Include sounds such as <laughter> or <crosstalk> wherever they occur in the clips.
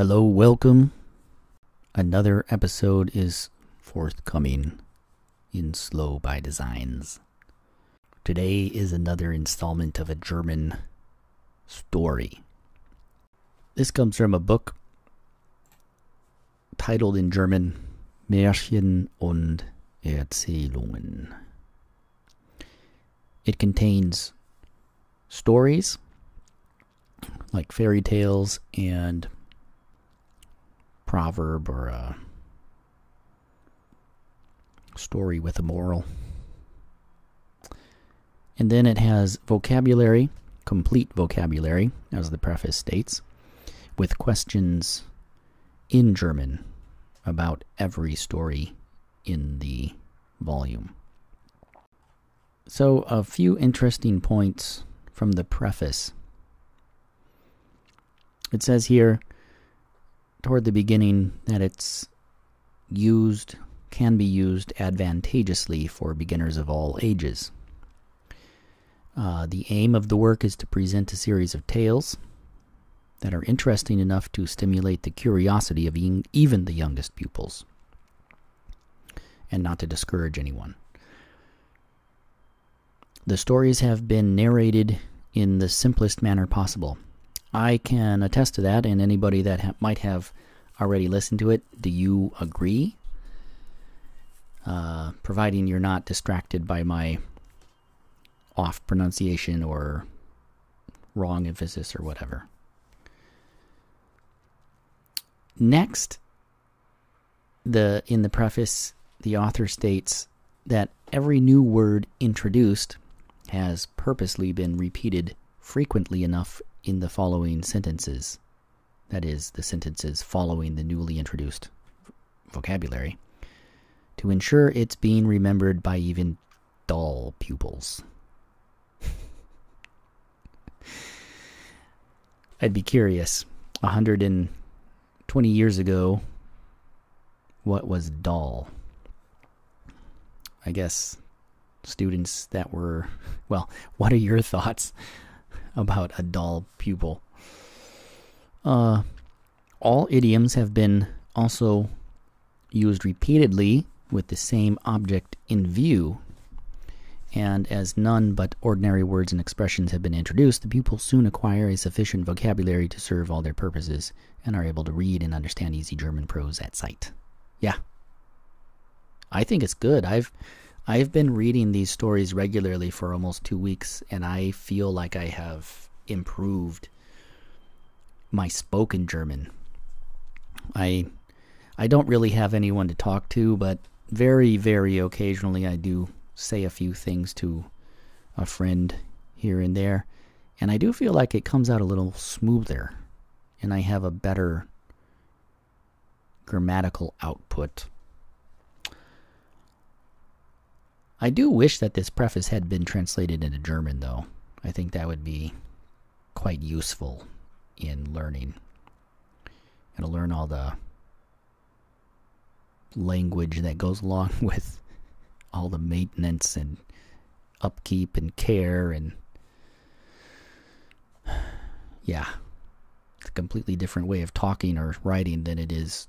Hello, welcome. Another episode is forthcoming in Slow by Designs. Today is another installment of a German story. This comes from a book titled in German Märchen und Erzählungen. It contains stories like fairy tales and proverb or a story with a moral. And then it has vocabulary, complete vocabulary, as the preface states, with questions in German about every story in the volume. So, a few interesting points from the preface. It says here, toward the beginning, that it's used, can be used advantageously for beginners of all ages. Uh, the aim of the work is to present a series of tales that are interesting enough to stimulate the curiosity of even the youngest pupils and not to discourage anyone. The stories have been narrated in the simplest manner possible. I can attest to that, and anybody that ha- might have already listened to it, do you agree? Uh, providing you're not distracted by my off pronunciation or wrong emphasis or whatever. Next, the in the preface, the author states that every new word introduced has purposely been repeated frequently enough in the following sentences. That is, the sentences following the newly introduced vocabulary, to ensure it's being remembered by even dull pupils. <laughs> I'd be curious. 120 years ago, what was dull? I guess students that were, <laughs> well, what are your thoughts about a dull pupil? Uh, all idioms have been also used repeatedly with the same object in view. And as none but ordinary words and expressions have been introduced, the pupils soon acquire a sufficient vocabulary to serve all their purposes and are able to read and understand easy German prose at sight. Yeah. I think it's good. I've I've been reading these stories regularly for almost 2 weeks and I feel like I have improved my spoken German. I I don't really have anyone to talk to, but very very occasionally I do say a few things to a friend here and there, and I do feel like it comes out a little smoother and I have a better grammatical output. I do wish that this preface had been translated into German, though. I think that would be quite useful in learning. And to learn all the language that goes <laughs> along with all the maintenance and upkeep and care and <sighs> yeah it's a completely different way of talking or writing than it is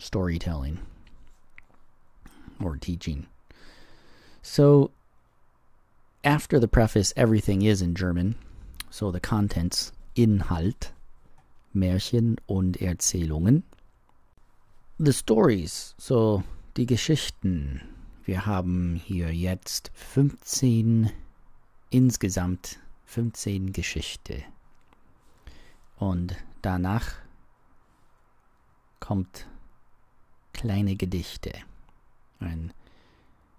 storytelling or teaching so after the preface everything is in german so the contents inhalt märchen und erzählungen the stories so die geschichten Wir haben hier jetzt 15, insgesamt 15 Geschichte. Und danach kommt kleine Gedichte. Ein,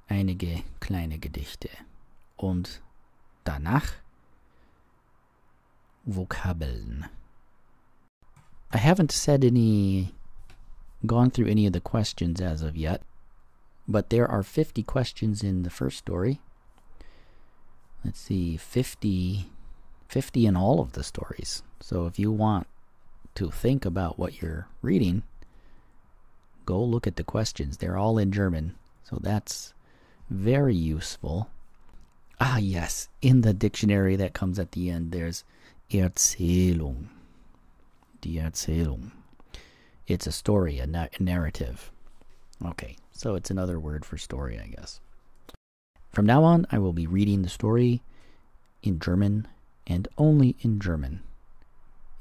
einige kleine Gedichte. Und danach Vokabeln. I haven't said any, gone through any of the questions as of yet. But there are 50 questions in the first story. Let's see, 50, 50 in all of the stories. So if you want to think about what you're reading, go look at the questions. They're all in German. So that's very useful. Ah, yes. In the dictionary that comes at the end, there's Erzählung. Die Erzählung. It's a story, a, na- a narrative. Okay, so it's another word for story, I guess. From now on, I will be reading the story in German and only in German.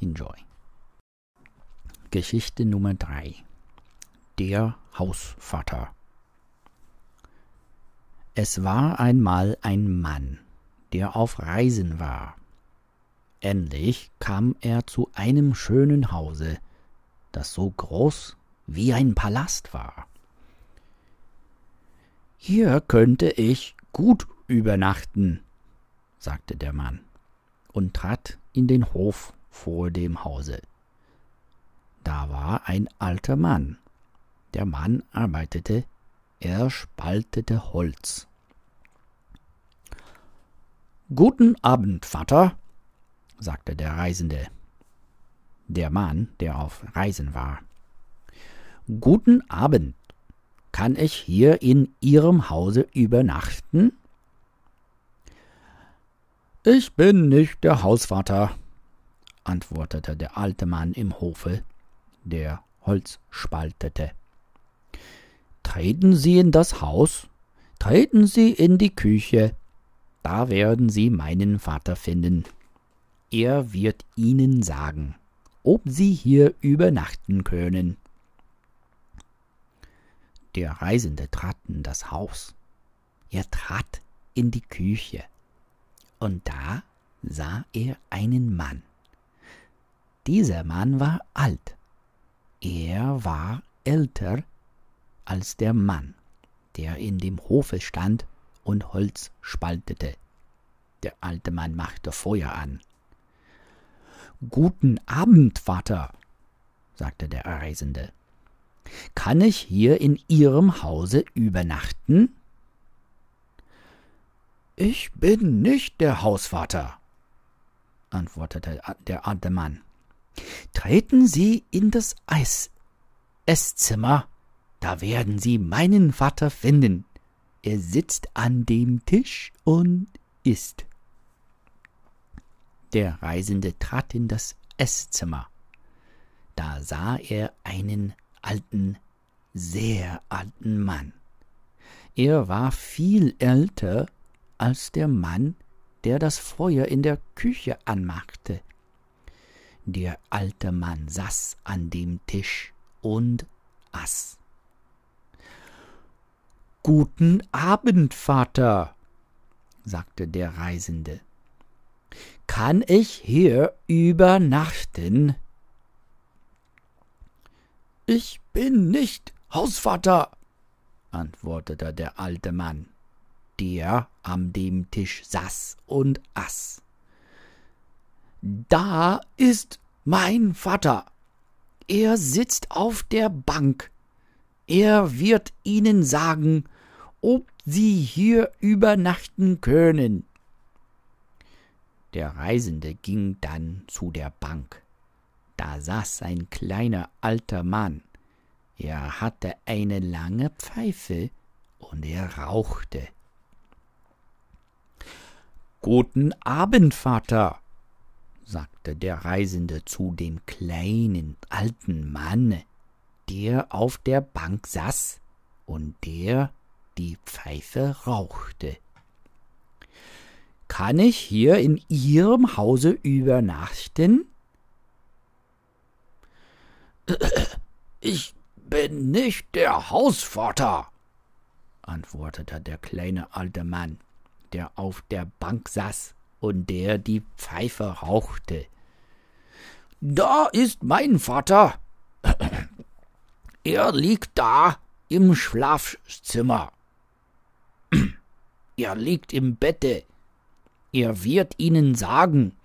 Enjoy. Geschichte Nummer 3. Der Hausvater. Es war einmal ein Mann, der auf Reisen war. Endlich kam er zu einem schönen Hause, das so groß wie ein Palast war. Hier könnte ich gut übernachten, sagte der Mann und trat in den Hof vor dem Hause. Da war ein alter Mann. Der Mann arbeitete, er spaltete Holz. Guten Abend, Vater, sagte der Reisende. Der Mann, der auf Reisen war. Guten Abend. Kann ich hier in Ihrem Hause übernachten? Ich bin nicht der Hausvater, antwortete der alte Mann im Hofe, der Holz spaltete. Treten Sie in das Haus, treten Sie in die Küche, da werden Sie meinen Vater finden. Er wird Ihnen sagen, ob Sie hier übernachten können. Der Reisende trat in das Haus. Er trat in die Küche. Und da sah er einen Mann. Dieser Mann war alt. Er war älter als der Mann, der in dem Hofe stand und Holz spaltete. Der alte Mann machte Feuer an. Guten Abend, Vater, sagte der Reisende. Kann ich hier in Ihrem Hause übernachten? Ich bin nicht der Hausvater, antwortete der alte Mann. Treten Sie in das Eis Esszimmer, da werden Sie meinen Vater finden. Er sitzt an dem Tisch und isst. Der Reisende trat in das Esszimmer. Da sah er einen alten, sehr alten Mann. Er war viel älter als der Mann, der das Feuer in der Küche anmachte. Der alte Mann saß an dem Tisch und aß. Guten Abend, Vater, sagte der Reisende. Kann ich hier übernachten? Ich bin nicht Hausvater, antwortete der alte Mann, der an dem Tisch saß und aß. Da ist mein Vater. Er sitzt auf der Bank. Er wird Ihnen sagen, ob Sie hier übernachten können. Der Reisende ging dann zu der Bank. Da saß ein kleiner alter Mann. Er hatte eine lange Pfeife und er rauchte. Guten Abend, Vater, sagte der Reisende zu dem kleinen alten Mann, der auf der Bank saß und der die Pfeife rauchte. Kann ich hier in Ihrem Hause übernachten? Ich bin nicht der Hausvater, antwortete der kleine alte Mann, der auf der Bank saß und der die Pfeife rauchte. Da ist mein Vater. Er liegt da im Schlafzimmer. Er liegt im Bette er wird Ihnen sagen,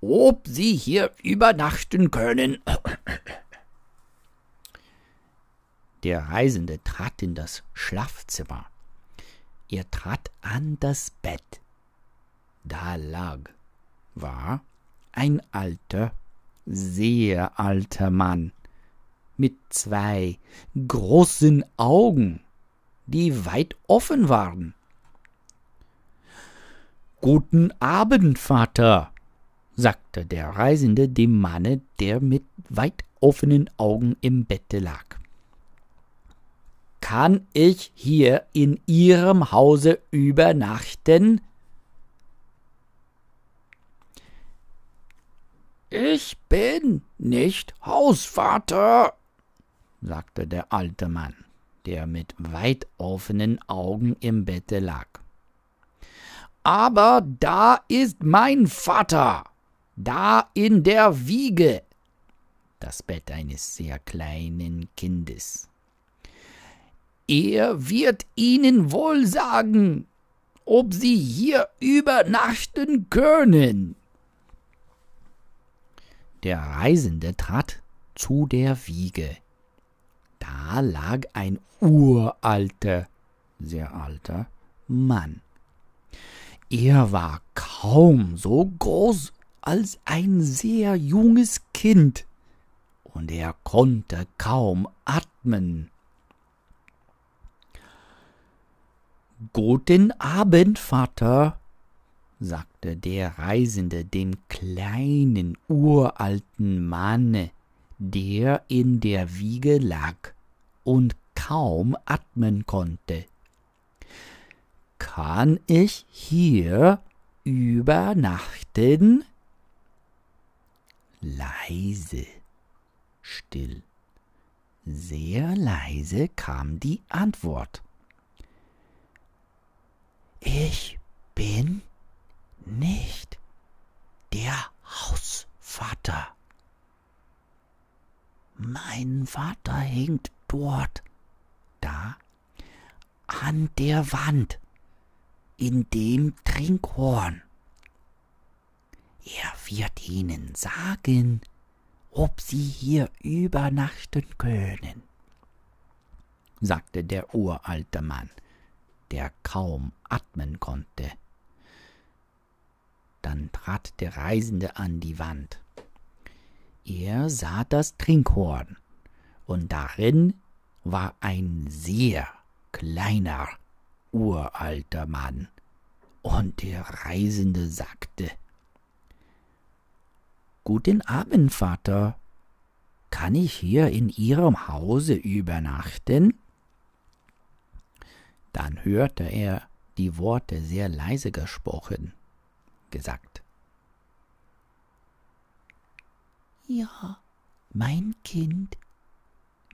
ob Sie hier übernachten können. <clears throat> Der Reisende trat in das Schlafzimmer. Er trat an das Bett. Da lag, war ein alter, sehr alter Mann mit zwei großen Augen, die weit offen waren. Guten Abend, Vater, sagte der Reisende dem Manne, der mit weit offenen Augen im Bette lag. Kann ich hier in Ihrem Hause übernachten? Ich bin nicht Hausvater, sagte der alte Mann, der mit weit offenen Augen im Bette lag. Aber da ist mein Vater, da in der Wiege, das Bett eines sehr kleinen Kindes. Er wird Ihnen wohl sagen, ob Sie hier übernachten können. Der Reisende trat zu der Wiege. Da lag ein uralter, sehr alter Mann. Er war kaum so groß als ein sehr junges Kind, und er konnte kaum atmen. Guten Abend, Vater, sagte der Reisende dem kleinen uralten Manne, der in der Wiege lag und kaum atmen konnte. Kann ich hier übernachten? Leise, still, sehr leise kam die Antwort. Ich bin nicht der Hausvater. Mein Vater hängt dort, da, an der Wand, in dem Trinkhorn. Er wird Ihnen sagen, ob Sie hier übernachten können, sagte der uralte Mann der kaum atmen konnte. Dann trat der Reisende an die Wand. Er sah das Trinkhorn, und darin war ein sehr kleiner, uralter Mann. Und der Reisende sagte Guten Abend, Vater. Kann ich hier in Ihrem Hause übernachten? Dann hörte er die Worte sehr leise gesprochen, gesagt. Ja, mein Kind.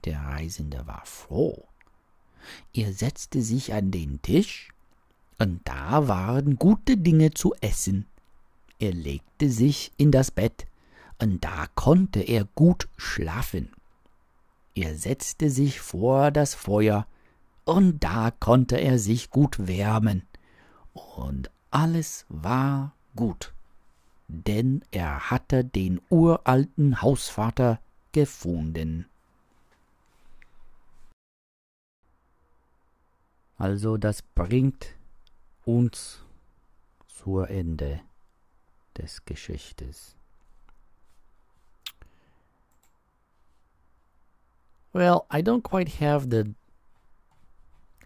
Der Reisende war froh. Er setzte sich an den Tisch, und da waren gute Dinge zu essen. Er legte sich in das Bett, und da konnte er gut schlafen. Er setzte sich vor das Feuer und da konnte er sich gut wärmen. Und alles war gut, denn er hatte den uralten Hausvater gefunden. Also das bringt uns zur Ende des Geschichtes. Well, I don't quite have the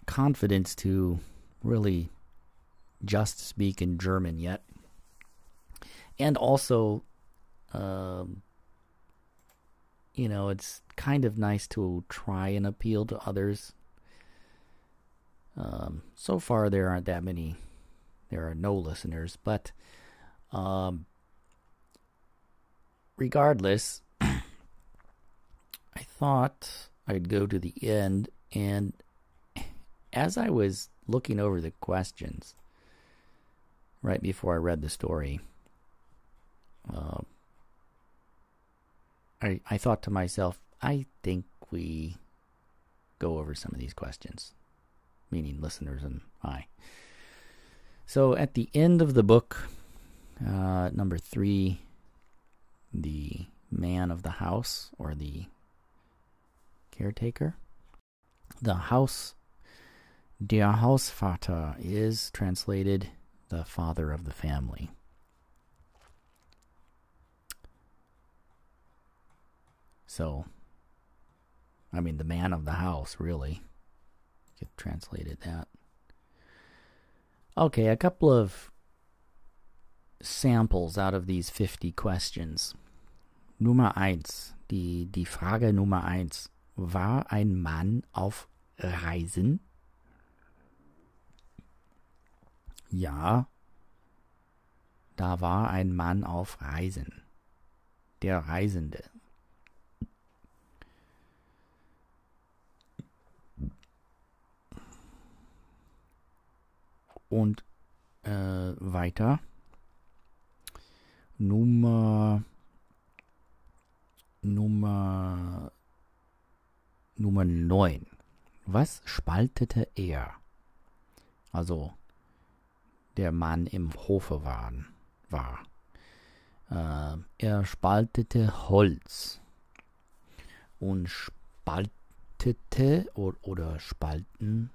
confidence to really just speak in German yet. And also, um, you know, it's kind of nice to try and appeal to others. Um, so far, there aren't that many, there are no listeners, but um, regardless, <clears throat> I thought I'd go to the end and as I was looking over the questions right before I read the story, uh, I I thought to myself, I think we go over some of these questions, meaning listeners and I. So at the end of the book, uh, number three, the man of the house or the caretaker, the house Der Hausvater is translated the father of the family. So, I mean, the man of the house, really. You could translate that. Okay, a couple of samples out of these 50 questions. Nummer 1. die, die Frage Nummer eins. War ein Mann auf Reisen? Ja, da war ein Mann auf Reisen. Der Reisende. Und äh, weiter. Nummer Nummer Nummer 9. Was spaltete er? Also der Mann im Hofe waren, war. Äh, er spaltete Holz und spaltete oder, oder spalten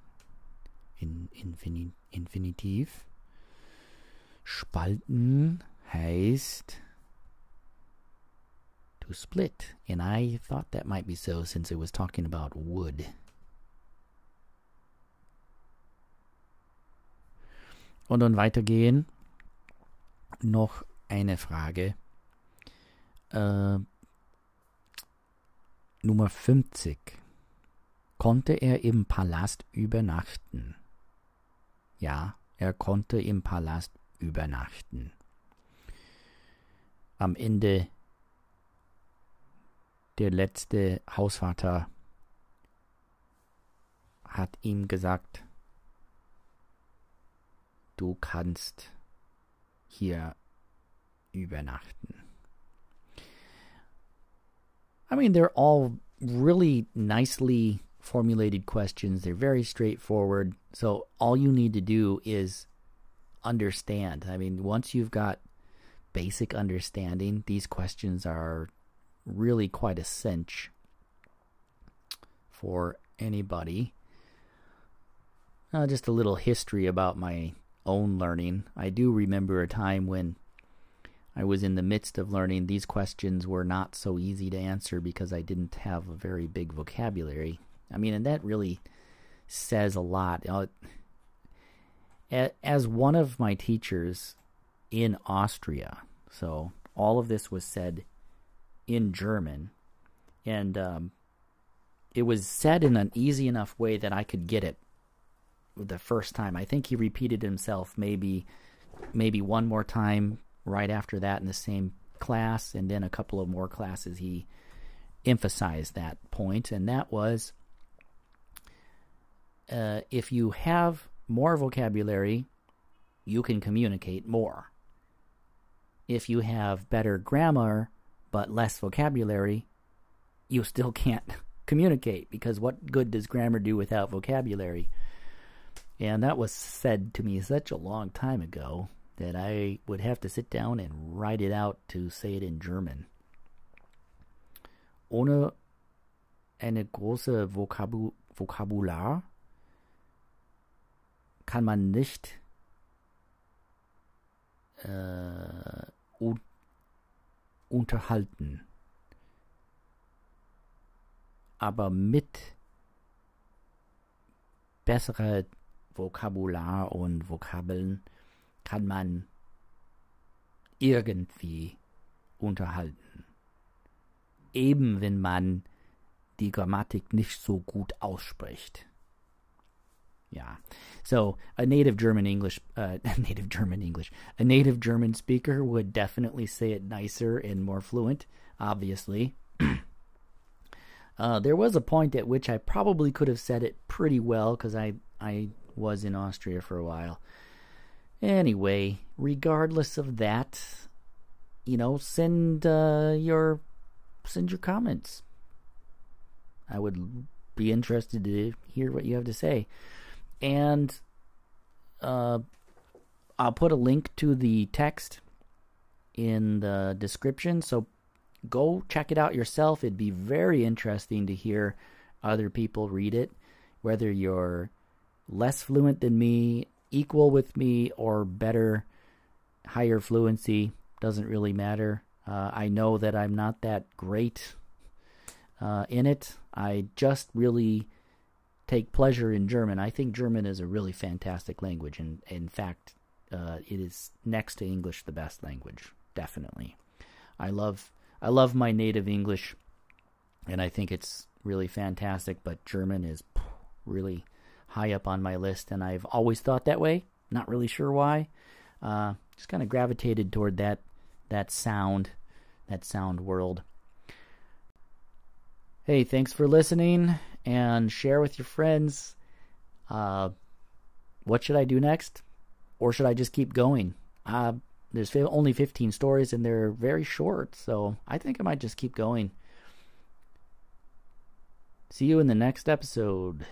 in Infin Infinitiv. Spalten heißt to split, and I thought that might be so since it was talking about wood. Und dann weitergehen. Noch eine Frage. Äh, Nummer 50. Konnte er im Palast übernachten? Ja, er konnte im Palast übernachten. Am Ende der letzte Hausvater hat ihm gesagt, du kannst hier übernachten. I mean, they're all really nicely formulated questions. They're very straightforward. So all you need to do is understand. I mean, once you've got basic understanding, these questions are really quite a cinch for anybody. Uh, just a little history about my own learning. I do remember a time when I was in the midst of learning. These questions were not so easy to answer because I didn't have a very big vocabulary. I mean, and that really says a lot. As one of my teachers in Austria, so all of this was said in German, and um, it was said in an easy enough way that I could get it the first time. I think he repeated himself maybe maybe one more time right after that in the same class, and then a couple of more classes he emphasized that point, and that was uh, if you have more vocabulary, you can communicate more. If you have better grammar but less vocabulary, you still <laughs> can't communicate because what good does grammar do without vocabulary? And that was said to me such a long time ago that I would have to sit down and write it out to say it in German. Ohne eine große Vokabu Vokabular kann man nicht äh, un unterhalten. Aber mit besserer Vokabular und Vokabeln kann man irgendwie unterhalten. Eben wenn man die Grammatik nicht so gut ausspricht. Yeah. So a native German English, uh, <laughs> native German English, a native German speaker would definitely say it nicer and more fluent, obviously. <clears throat> uh, there was a point at which I probably could have said it pretty well because I, I was in Austria for a while. Anyway, regardless of that, you know, send uh, your send your comments. I would be interested to hear what you have to say and uh, I'll put a link to the text in the description. So go check it out yourself. It'd be very interesting to hear other people read it, whether you're less fluent than me, equal with me, or better, higher fluency. Doesn't really matter. Uh, I know that I'm not that great uh, in it. I just really take pleasure in German. I think German is a really fantastic language, and in fact, uh, it is next to English the best language. Definitely, I love I love my native English. and I think it's really fantastic. But German is really high up on my list, and I've always thought that way. Not really sure why. Uh, just kind of gravitated toward that that sound, that sound world. Hey, thanks for listening, and share with your friends. Uh, what should I do next, or should I just keep going? Uh, there's only 15 stories, and they're very short, so I think I might just keep going. See you in the next episode.